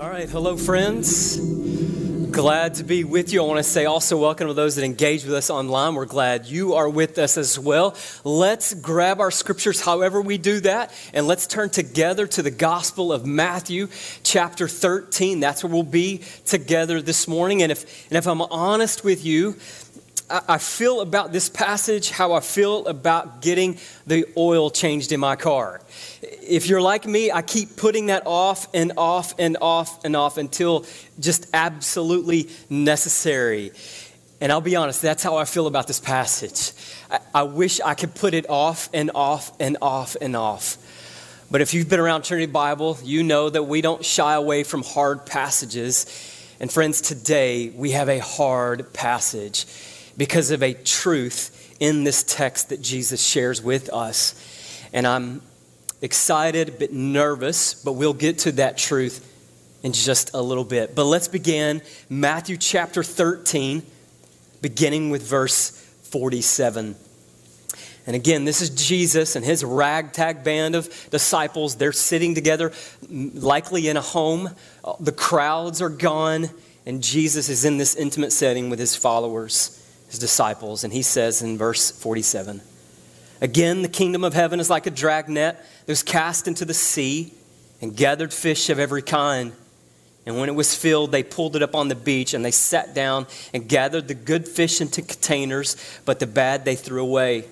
All right, hello, friends. Glad to be with you. I want to say also welcome to those that engage with us online. We're glad you are with us as well. Let's grab our scriptures however we do that, and let's turn together to the Gospel of Matthew, chapter 13. That's where we'll be together this morning. And if, and if I'm honest with you, I feel about this passage how I feel about getting the oil changed in my car. If you're like me, I keep putting that off and off and off and off until just absolutely necessary. And I'll be honest, that's how I feel about this passage. I, I wish I could put it off and off and off and off. But if you've been around Trinity Bible, you know that we don't shy away from hard passages. And friends, today we have a hard passage because of a truth in this text that Jesus shares with us. And I'm excited, a bit nervous, but we'll get to that truth in just a little bit. But let's begin Matthew chapter 13, beginning with verse 47. And again, this is Jesus and his ragtag band of disciples. They're sitting together, likely in a home. The crowds are gone, and Jesus is in this intimate setting with his followers his disciples, and he says in verse 47 Again, the kingdom of heaven is like a dragnet that was cast into the sea and gathered fish of every kind. And when it was filled, they pulled it up on the beach and they sat down and gathered the good fish into containers, but the bad they threw away.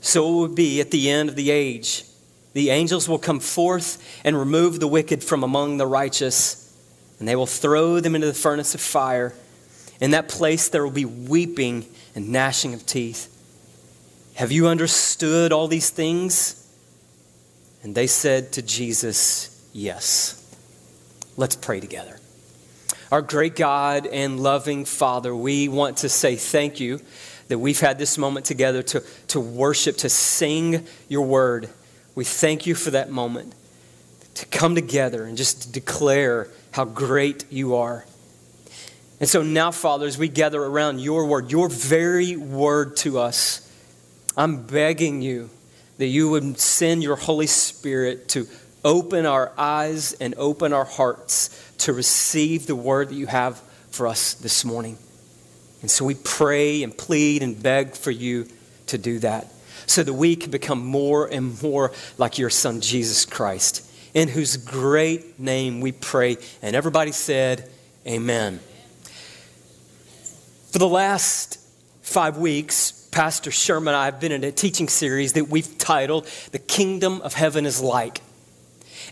So it will be at the end of the age. The angels will come forth and remove the wicked from among the righteous, and they will throw them into the furnace of fire. In that place, there will be weeping and gnashing of teeth. Have you understood all these things? And they said to Jesus, Yes. Let's pray together. Our great God and loving Father, we want to say thank you that we've had this moment together to, to worship, to sing your word. We thank you for that moment, to come together and just declare how great you are. And so now, Father, as we gather around your word, your very word to us, I'm begging you that you would send your Holy Spirit to open our eyes and open our hearts to receive the word that you have for us this morning. And so we pray and plead and beg for you to do that so that we can become more and more like your Son, Jesus Christ, in whose great name we pray. And everybody said, Amen. For the last five weeks, Pastor Sherman and I have been in a teaching series that we've titled The Kingdom of Heaven is Like.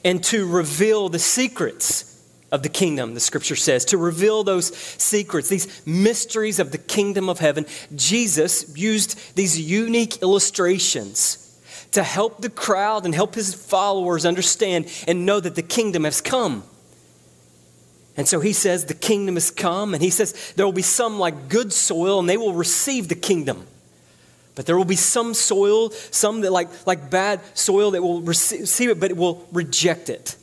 And to reveal the secrets of the kingdom, the scripture says, to reveal those secrets, these mysteries of the kingdom of heaven, Jesus used these unique illustrations to help the crowd and help his followers understand and know that the kingdom has come. And so he says, The kingdom has come. And he says, There will be some like good soil, and they will receive the kingdom. But there will be some soil, some that like, like bad soil that will receive it, but it will reject it.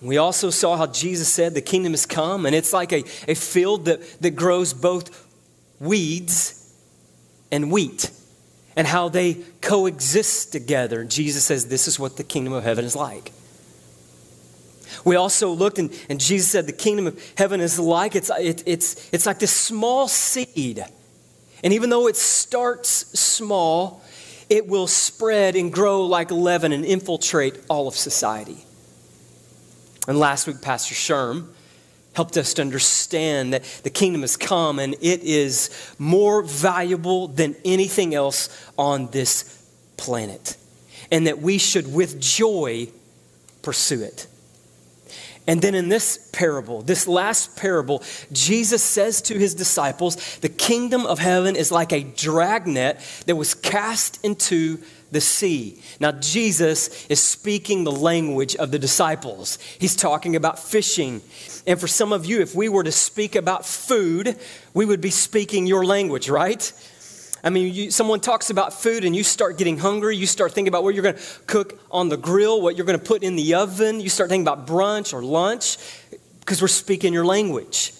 We also saw how Jesus said the kingdom has come, and it's like a, a field that, that grows both weeds and wheat, and how they coexist together. Jesus says this is what the kingdom of heaven is like. We also looked, and, and Jesus said the kingdom of heaven is like it's, it, it's, it's like this small seed. And even though it starts small, it will spread and grow like leaven and infiltrate all of society. And last week, Pastor Sherm helped us to understand that the kingdom has come and it is more valuable than anything else on this planet. And that we should, with joy, pursue it. And then in this parable, this last parable, Jesus says to his disciples, The kingdom of heaven is like a dragnet that was cast into the sea. Now, Jesus is speaking the language of the disciples. He's talking about fishing. And for some of you, if we were to speak about food, we would be speaking your language, right? I mean, you, someone talks about food and you start getting hungry. You start thinking about what you're going to cook on the grill, what you're going to put in the oven. You start thinking about brunch or lunch because we're speaking your language.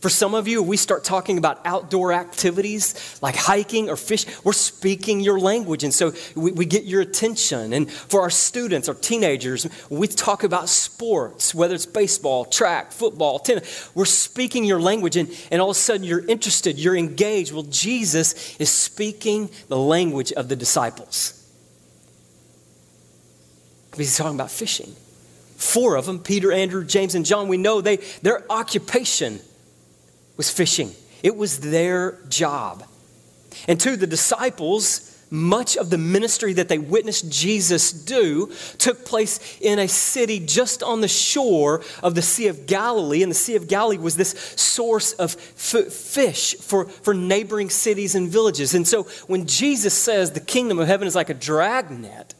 For some of you, we start talking about outdoor activities like hiking or fish, we're speaking your language. And so we, we, get your attention. And for our students, our teenagers, we talk about sports, whether it's baseball, track, football, tennis, we're speaking your language. And, and all of a sudden you're interested, you're engaged. Well, Jesus is speaking the language of the disciples. He's talking about fishing. Four of them, Peter, Andrew, James, and John, we know they, their occupation was fishing. It was their job. And to the disciples, much of the ministry that they witnessed Jesus do took place in a city just on the shore of the Sea of Galilee. And the Sea of Galilee was this source of f- fish for, for neighboring cities and villages. And so when Jesus says the kingdom of heaven is like a dragnet,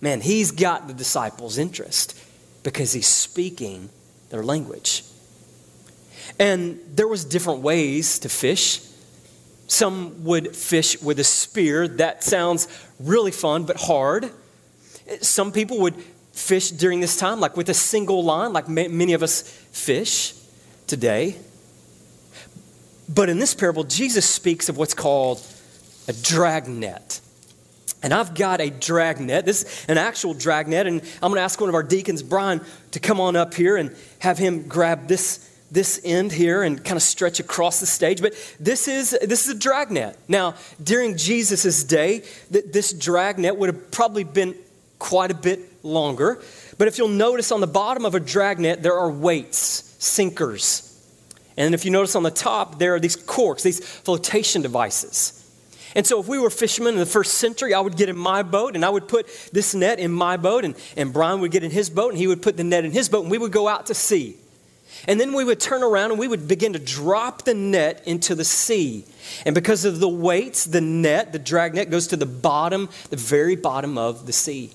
man, he's got the disciples' interest because he's speaking their language. And there was different ways to fish. Some would fish with a spear. That sounds really fun but hard. Some people would fish during this time like with a single line like many of us fish today. But in this parable Jesus speaks of what's called a dragnet. And I've got a dragnet. This is an actual dragnet. And I'm going to ask one of our deacons, Brian, to come on up here and have him grab this, this end here and kind of stretch across the stage. But this is, this is a dragnet. Now, during Jesus' day, this dragnet would have probably been quite a bit longer. But if you'll notice on the bottom of a dragnet, there are weights, sinkers. And if you notice on the top, there are these corks, these flotation devices. And so, if we were fishermen in the first century, I would get in my boat and I would put this net in my boat, and, and Brian would get in his boat and he would put the net in his boat, and we would go out to sea. And then we would turn around and we would begin to drop the net into the sea. And because of the weights, the net, the drag net, goes to the bottom, the very bottom of the sea.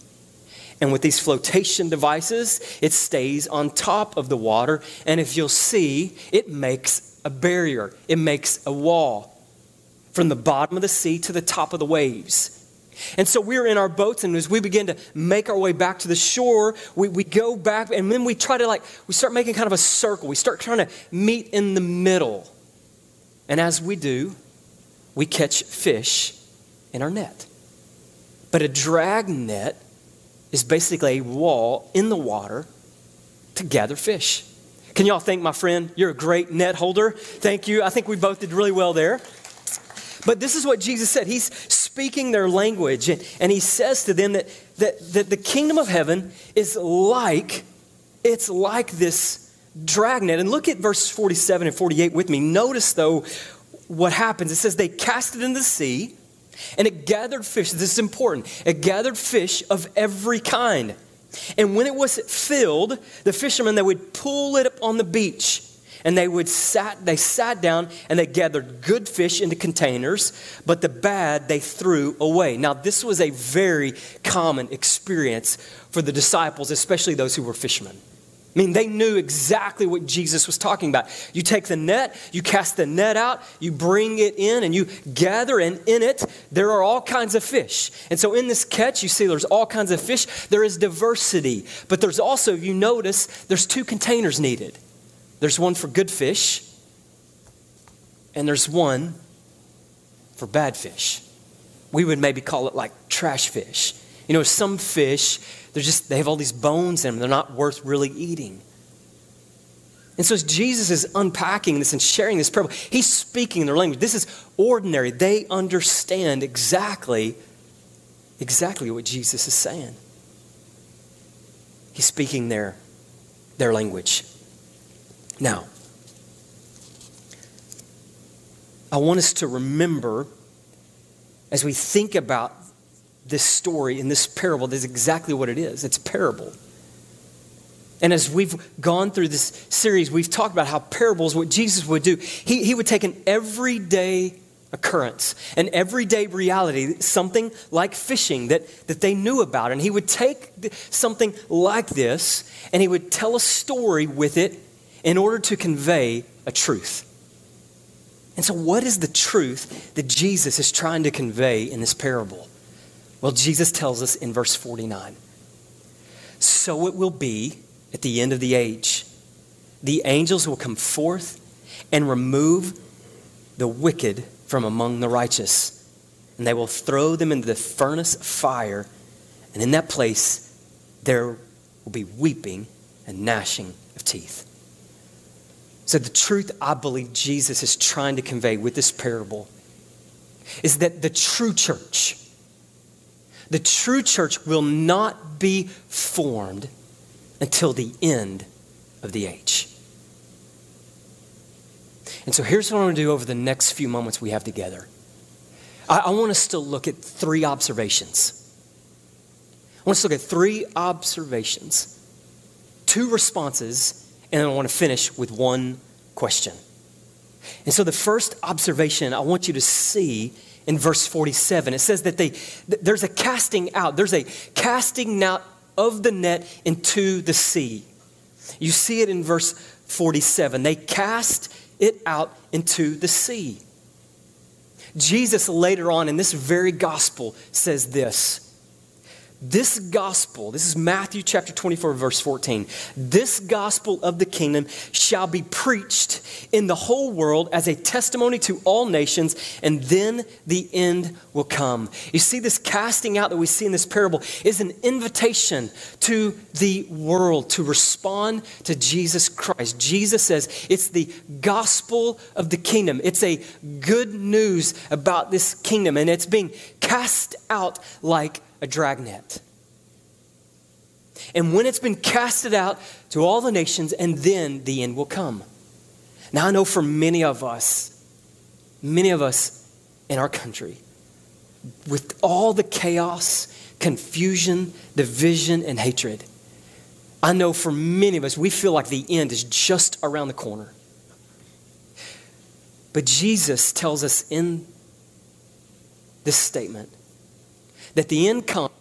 And with these flotation devices, it stays on top of the water. And if you'll see, it makes a barrier, it makes a wall from the bottom of the sea to the top of the waves. And so we're in our boats, and as we begin to make our way back to the shore, we, we go back, and then we try to, like, we start making kind of a circle. We start trying to meet in the middle. And as we do, we catch fish in our net. But a drag net is basically a wall in the water to gather fish. Can y'all thank my friend? You're a great net holder. Thank you. I think we both did really well there. But this is what Jesus said. He's speaking their language, and, and he says to them that, that, that the kingdom of heaven is like, it's like this dragnet. And look at verses 47 and 48 with me. Notice, though, what happens. It says, They cast it in the sea, and it gathered fish. This is important. It gathered fish of every kind. And when it was filled, the fishermen, they would pull it up on the beach and they would sat they sat down and they gathered good fish into containers but the bad they threw away now this was a very common experience for the disciples especially those who were fishermen I mean, they knew exactly what Jesus was talking about. You take the net, you cast the net out, you bring it in, and you gather, and in it, there are all kinds of fish. And so, in this catch, you see there's all kinds of fish. There is diversity, but there's also, you notice, there's two containers needed. There's one for good fish, and there's one for bad fish. We would maybe call it like trash fish. You know, some fish, they're just, they have all these bones in them, they're not worth really eating. And so as Jesus is unpacking this and sharing this parable, he's speaking in their language. This is ordinary. They understand exactly, exactly what Jesus is saying. He's speaking their, their language. Now, I want us to remember as we think about this story and this parable, that's exactly what it is. It's parable. And as we've gone through this series, we've talked about how parables, what Jesus would do, he, he would take an everyday occurrence, an everyday reality, something like fishing that, that they knew about. And he would take something like this and he would tell a story with it in order to convey a truth. And so, what is the truth that Jesus is trying to convey in this parable? Well, Jesus tells us in verse 49 So it will be at the end of the age. The angels will come forth and remove the wicked from among the righteous. And they will throw them into the furnace of fire. And in that place, there will be weeping and gnashing of teeth. So, the truth I believe Jesus is trying to convey with this parable is that the true church, the true church will not be formed until the end of the age. And so here's what I want to do over the next few moments we have together. I, I want us to look at three observations. I want us to look at three observations, two responses, and I want to finish with one question. And so the first observation I want you to see in verse 47, it says that they, there's a casting out, there's a casting out of the net into the sea. You see it in verse 47. They cast it out into the sea. Jesus later on in this very gospel says this this gospel, this is Matthew chapter 24, verse 14. This gospel of the kingdom shall be preached in the whole world as a testimony to all nations, and then the end will come. You see, this casting out that we see in this parable is an invitation to the world to respond to Jesus Christ. Jesus says it's the gospel of the kingdom, it's a good news about this kingdom, and it's being cast out like a dragnet. And when it's been casted out to all the nations, and then the end will come. Now, I know for many of us, many of us in our country, with all the chaos, confusion, division, and hatred, I know for many of us, we feel like the end is just around the corner. But Jesus tells us in this statement that the end comes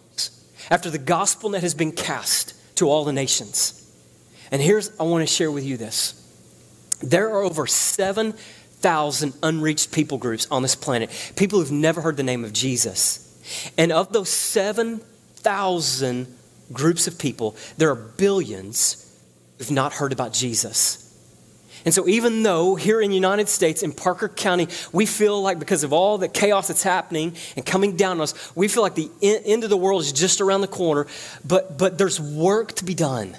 after the gospel net has been cast to all the nations. And here's, I want to share with you this. There are over 7,000 unreached people groups on this planet, people who've never heard the name of Jesus. And of those 7,000 groups of people, there are billions who've not heard about Jesus. And so, even though here in the United States, in Parker County, we feel like because of all the chaos that's happening and coming down on us, we feel like the end of the world is just around the corner, but, but there's work to be done.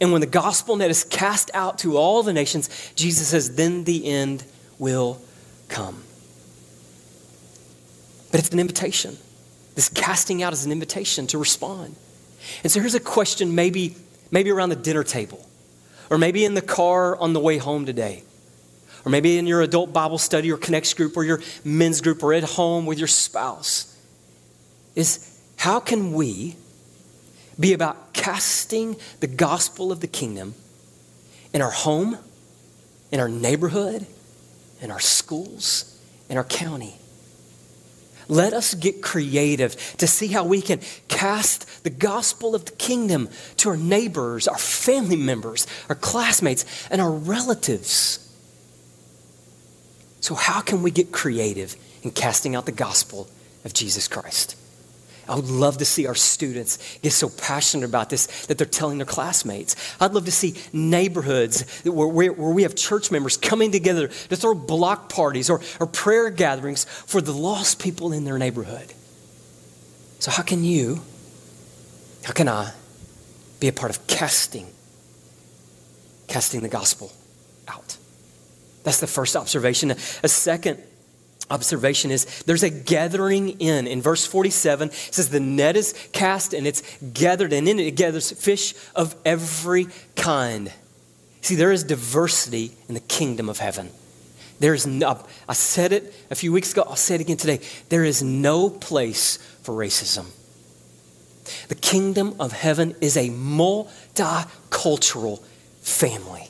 And when the gospel net is cast out to all the nations, Jesus says, then the end will come. But it's an invitation. This casting out is an invitation to respond. And so here's a question maybe, maybe around the dinner table or maybe in the car on the way home today. Or maybe in your adult Bible study or connects group or your men's group or at home with your spouse. Is how can we be about casting the gospel of the kingdom in our home, in our neighborhood, in our schools, in our county? Let us get creative to see how we can cast the gospel of the kingdom to our neighbors, our family members, our classmates, and our relatives. So, how can we get creative in casting out the gospel of Jesus Christ? I would love to see our students get so passionate about this that they're telling their classmates. I'd love to see neighborhoods where, where, where, we have church members coming together to throw block parties or, or prayer gatherings for the lost people in their neighborhood. So, how can you, how can I be a part of casting, casting the gospel out? That's the first observation. A second observation is there's a gathering in. In verse 47, it says, The net is cast and it's gathered, and in it, it gathers fish of every kind. See, there is diversity in the kingdom of heaven. There is no, I said it a few weeks ago, I'll say it again today. There is no place for racism. The kingdom of heaven is a multicultural family.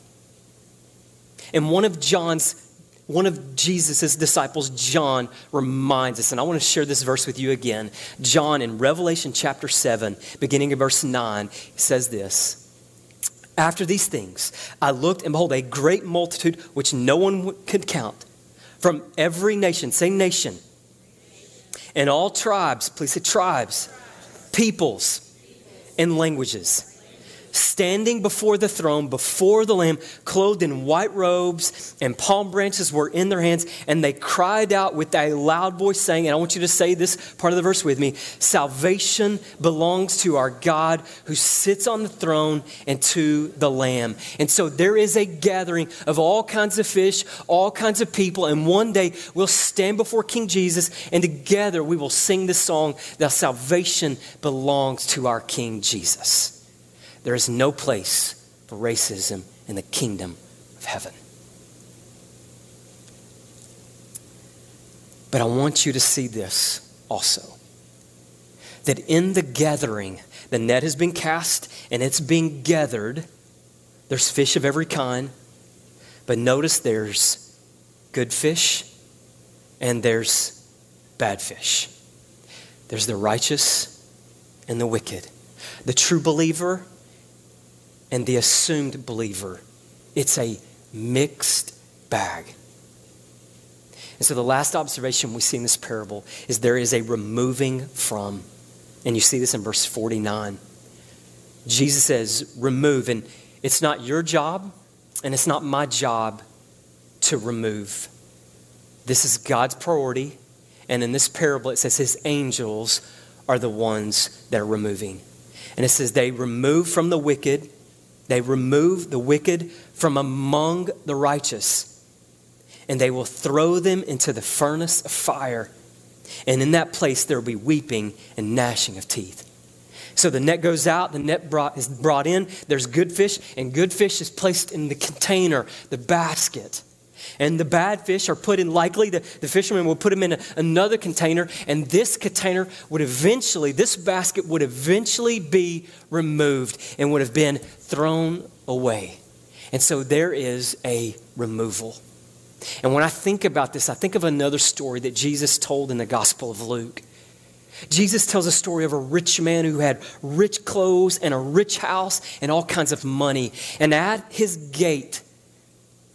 And one of John's one of Jesus' disciples, John, reminds us, and I want to share this verse with you again. John in Revelation chapter 7, beginning of verse 9, says this After these things, I looked, and behold, a great multitude which no one could count from every nation, say nation, and all tribes, please say tribes, peoples, and languages standing before the throne, before the Lamb, clothed in white robes, and palm branches were in their hands, and they cried out with a loud voice, saying, and I want you to say this part of the verse with me Salvation belongs to our God who sits on the throne and to the Lamb. And so there is a gathering of all kinds of fish, all kinds of people, and one day we'll stand before King Jesus, and together we will sing this song that salvation belongs to our King Jesus. There is no place for racism in the kingdom of heaven. But I want you to see this also that in the gathering, the net has been cast and it's being gathered. There's fish of every kind, but notice there's good fish and there's bad fish. There's the righteous and the wicked, the true believer and the assumed believer. It's a mixed bag. And so the last observation we see in this parable is there is a removing from. And you see this in verse 49. Jesus says, remove. And it's not your job and it's not my job to remove. This is God's priority. And in this parable, it says his angels are the ones that are removing. And it says they remove from the wicked, they remove the wicked from among the righteous, and they will throw them into the furnace of fire. And in that place, there will be weeping and gnashing of teeth. So the net goes out, the net brought, is brought in, there's good fish, and good fish is placed in the container, the basket. And the bad fish are put in, likely, the, the fisherman will put them in a, another container, and this container would eventually, this basket would eventually be removed and would have been thrown away. And so there is a removal. And when I think about this, I think of another story that Jesus told in the Gospel of Luke. Jesus tells a story of a rich man who had rich clothes and a rich house and all kinds of money. And at his gate,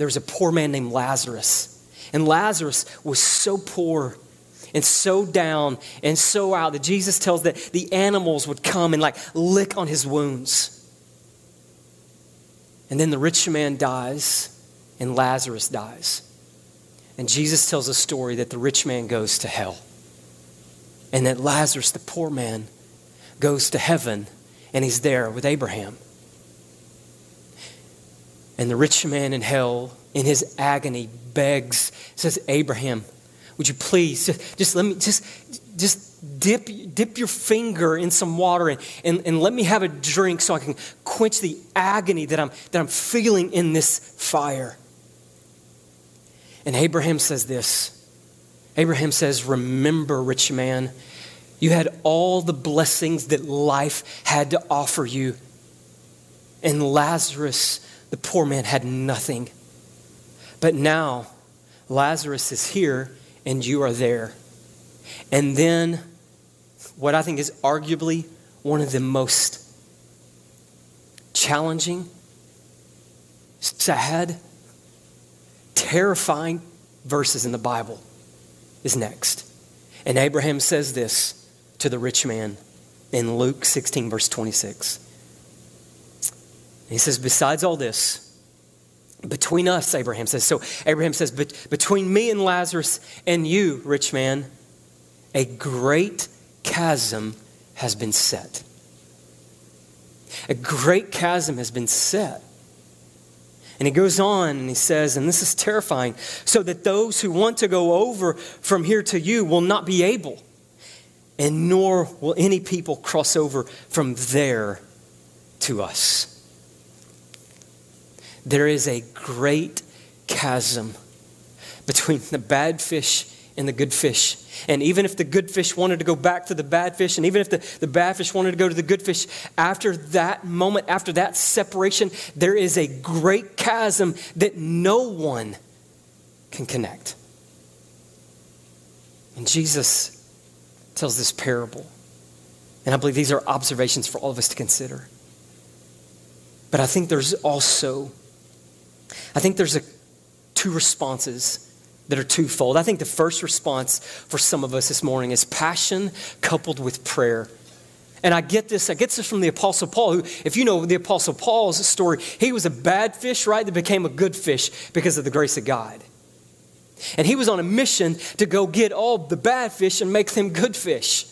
there was a poor man named Lazarus. And Lazarus was so poor and so down and so out that Jesus tells that the animals would come and like lick on his wounds. And then the rich man dies and Lazarus dies. And Jesus tells a story that the rich man goes to hell and that Lazarus, the poor man, goes to heaven and he's there with Abraham. And the rich man in hell, in his agony, begs, says, Abraham, would you please just, let me just just dip dip your finger in some water and, and, and let me have a drink so I can quench the agony that I'm that I'm feeling in this fire. And Abraham says this. Abraham says, Remember, rich man, you had all the blessings that life had to offer you. And Lazarus the poor man had nothing. But now Lazarus is here and you are there. And then, what I think is arguably one of the most challenging, sad, terrifying verses in the Bible is next. And Abraham says this to the rich man in Luke 16, verse 26. He says, Besides all this, between us, Abraham says. So Abraham says, Between me and Lazarus and you, rich man, a great chasm has been set. A great chasm has been set. And he goes on and he says, and this is terrifying, so that those who want to go over from here to you will not be able, and nor will any people cross over from there to us there is a great chasm between the bad fish and the good fish. And even if the good fish wanted to go back to the bad fish, and even if the, the bad fish wanted to go to the good fish, after that moment, after that separation, there is a great chasm that no one can connect. And Jesus tells this parable. And I believe these are observations for all of us to consider. But I think there's also I think there's a, two responses that are twofold. I think the first response for some of us this morning is passion coupled with prayer. And I get this, I get this from the Apostle Paul, who, if you know the Apostle Paul's story, he was a bad fish, right, that became a good fish because of the grace of God. And he was on a mission to go get all the bad fish and make them good fish.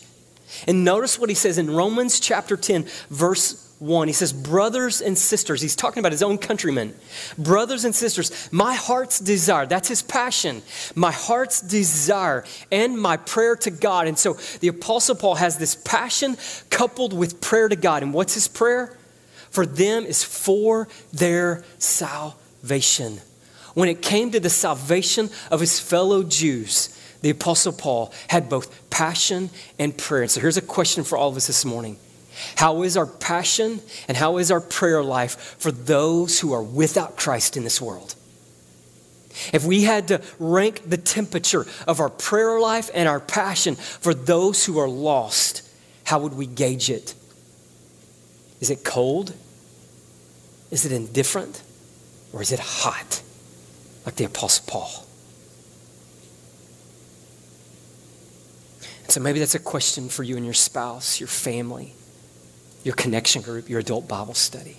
And notice what he says in Romans chapter 10, verse 1. He says, Brothers and sisters, he's talking about his own countrymen. Brothers and sisters, my heart's desire, that's his passion, my heart's desire and my prayer to God. And so the Apostle Paul has this passion coupled with prayer to God. And what's his prayer? For them is for their salvation. When it came to the salvation of his fellow Jews, the Apostle Paul had both passion and prayer. And so here's a question for all of us this morning. How is our passion and how is our prayer life for those who are without Christ in this world? If we had to rank the temperature of our prayer life and our passion for those who are lost, how would we gauge it? Is it cold? Is it indifferent? Or is it hot, like the Apostle Paul? So maybe that's a question for you and your spouse, your family your connection group, your adult Bible study?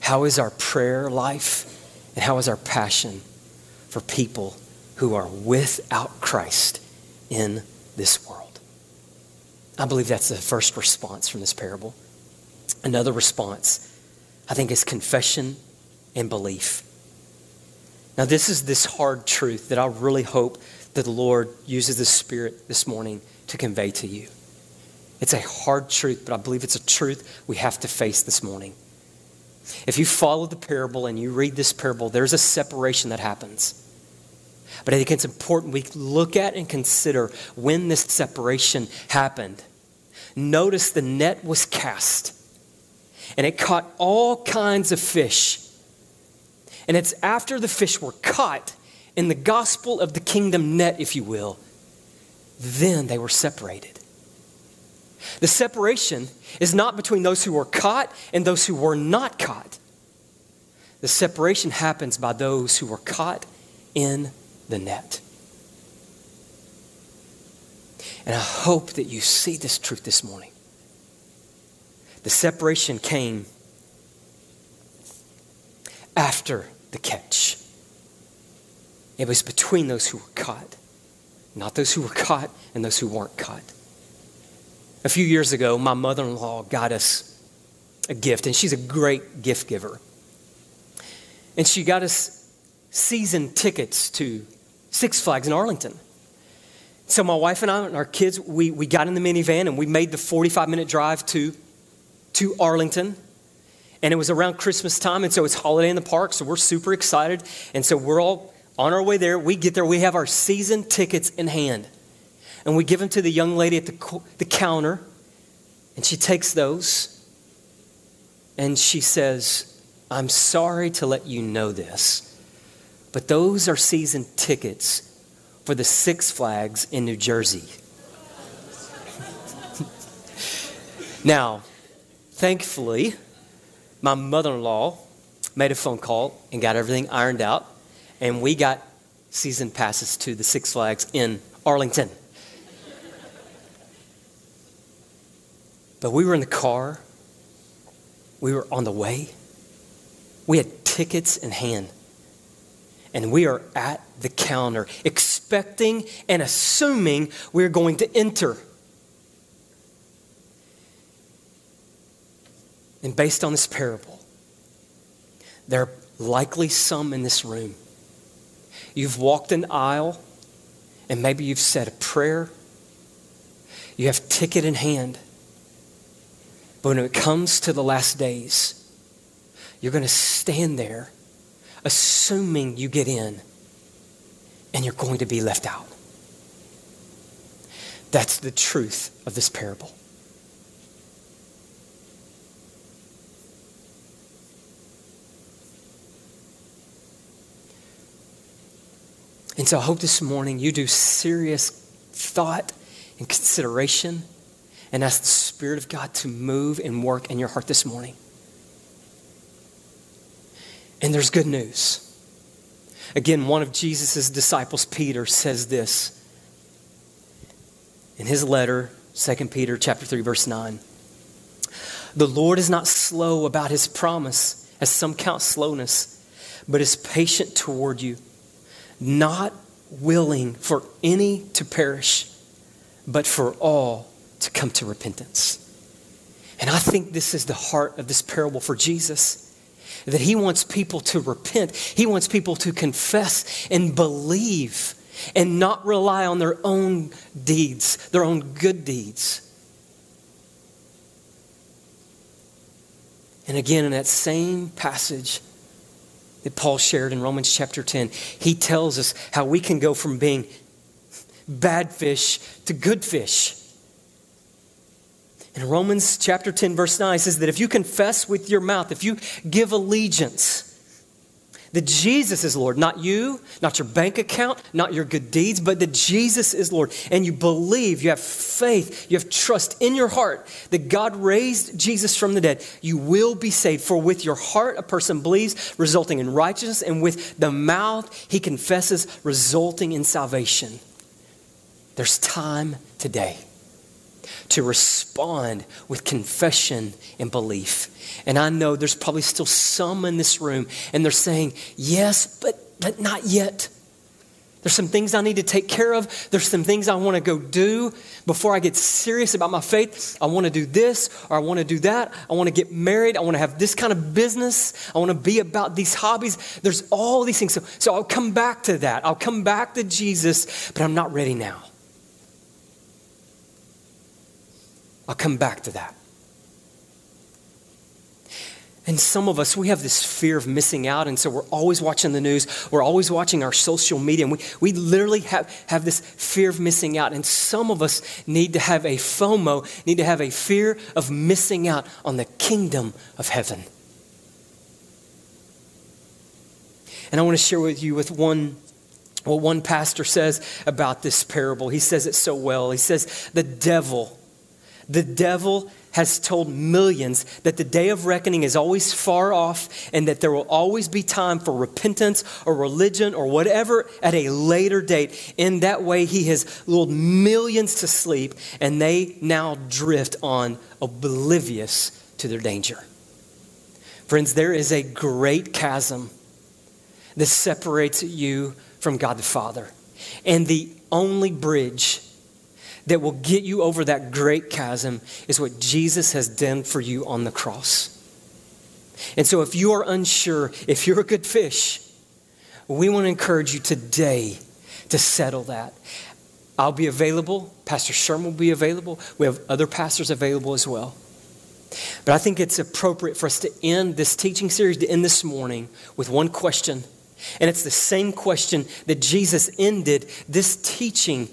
How is our prayer life and how is our passion for people who are without Christ in this world? I believe that's the first response from this parable. Another response, I think, is confession and belief. Now, this is this hard truth that I really hope that the Lord uses the Spirit this morning to convey to you. It's a hard truth, but I believe it's a truth we have to face this morning. If you follow the parable and you read this parable, there's a separation that happens. But I think it's important we look at and consider when this separation happened. Notice the net was cast and it caught all kinds of fish. And it's after the fish were caught in the gospel of the kingdom net, if you will, then they were separated. The separation is not between those who were caught and those who were not caught. The separation happens by those who were caught in the net. And I hope that you see this truth this morning. The separation came after the catch. It was between those who were caught, not those who were caught and those who weren't caught. A few years ago, my mother in law got us a gift, and she's a great gift giver. And she got us season tickets to Six Flags in Arlington. So my wife and I and our kids, we, we got in the minivan and we made the 45 minute drive to, to Arlington. And it was around Christmas time, and so it's holiday in the park, so we're super excited. And so we're all on our way there. We get there, we have our season tickets in hand and we give them to the young lady at the, the counter, and she takes those and she says, I'm sorry to let you know this, but those are season tickets for the Six Flags in New Jersey. now, thankfully, my mother in law made a phone call and got everything ironed out, and we got season passes to the Six Flags in Arlington. But we were in the car, we were on the way, we had tickets in hand. And we are at the counter, expecting and assuming we're going to enter. And based on this parable, there are likely some in this room. You've walked an aisle, and maybe you've said a prayer. You have ticket in hand but when it comes to the last days, you're going to stand there assuming you get in and you're going to be left out. That's the truth of this parable. And so I hope this morning you do serious thought and consideration and ask the Spirit of God to move and work in your heart this morning. And there's good news. Again, one of Jesus' disciples, Peter, says this in his letter, 2 Peter chapter 3 verse 9. The Lord is not slow about his promise, as some count slowness, but is patient toward you, not willing for any to perish, but for all to come to repentance. And I think this is the heart of this parable for Jesus that he wants people to repent. He wants people to confess and believe and not rely on their own deeds, their own good deeds. And again, in that same passage that Paul shared in Romans chapter 10, he tells us how we can go from being bad fish to good fish. In Romans chapter 10, verse 9, it says that if you confess with your mouth, if you give allegiance, that Jesus is Lord, not you, not your bank account, not your good deeds, but that Jesus is Lord. And you believe, you have faith, you have trust in your heart that God raised Jesus from the dead, you will be saved. For with your heart a person believes, resulting in righteousness, and with the mouth he confesses, resulting in salvation. There's time today to respond with confession and belief. And I know there's probably still some in this room, and they're saying, Yes, but, but not yet. There's some things I need to take care of. There's some things I want to go do before I get serious about my faith. I want to do this or I want to do that. I want to get married. I want to have this kind of business. I want to be about these hobbies. There's all these things. So, so I'll come back to that. I'll come back to Jesus, but I'm not ready now. I'll come back to that. And some of us, we have this fear of missing out. And so we're always watching the news. We're always watching our social media. And we, we literally have, have this fear of missing out. And some of us need to have a FOMO, need to have a fear of missing out on the kingdom of heaven. And I want to share with you with one what one pastor says about this parable. He says it so well. He says, The devil the devil has told millions that the day of reckoning is always far off and that there will always be time for repentance or religion or whatever at a later date. In that way, he has lulled millions to sleep and they now drift on oblivious to their danger. Friends, there is a great chasm that separates you from God the Father. And the only bridge that will get you over that great chasm is what Jesus has done for you on the cross. And so, if you are unsure, if you're a good fish, we want to encourage you today to settle that. I'll be available. Pastor Sherman will be available. We have other pastors available as well. But I think it's appropriate for us to end this teaching series, to end this morning with one question. And it's the same question that Jesus ended this teaching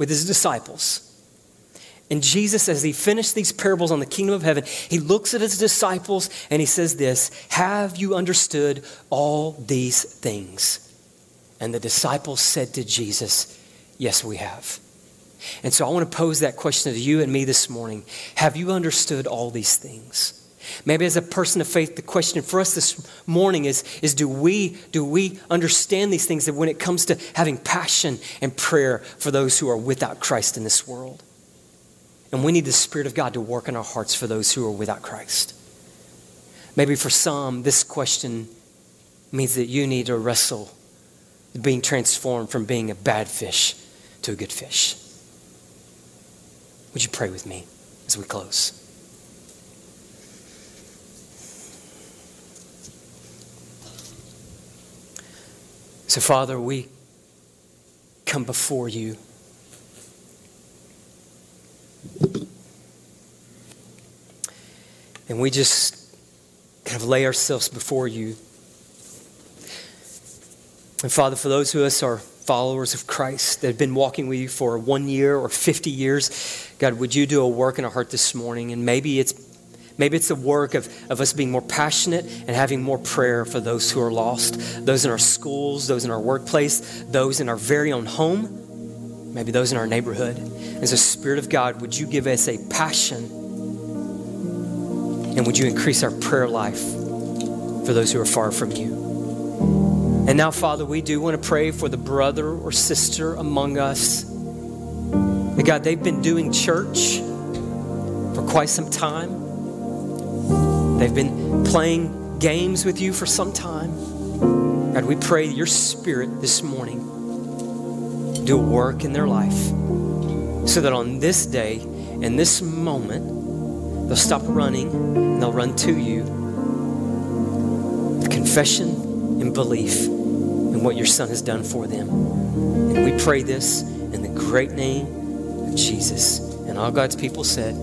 with his disciples. And Jesus, as he finished these parables on the kingdom of heaven, he looks at his disciples and he says, This, have you understood all these things? And the disciples said to Jesus, Yes, we have. And so I want to pose that question to you and me this morning. Have you understood all these things? Maybe as a person of faith, the question for us this morning is, is do, we, do we understand these things that when it comes to having passion and prayer for those who are without Christ in this world? And we need the Spirit of God to work in our hearts for those who are without Christ. Maybe for some, this question means that you need to wrestle being transformed from being a bad fish to a good fish. Would you pray with me as we close? So, Father, we come before you. And we just kind of lay ourselves before you. And Father, for those of us who are followers of Christ that have been walking with you for one year or 50 years, God, would you do a work in our heart this morning? And maybe it's Maybe it's the work of, of us being more passionate and having more prayer for those who are lost, those in our schools, those in our workplace, those in our very own home, maybe those in our neighborhood. As a Spirit of God, would you give us a passion and would you increase our prayer life for those who are far from you? And now, Father, we do want to pray for the brother or sister among us And God, they've been doing church for quite some time. They've been playing games with you for some time. God, we pray your spirit this morning do work in their life so that on this day and this moment, they'll stop running and they'll run to you with confession and belief in what your son has done for them. And we pray this in the great name of Jesus. And all God's people said,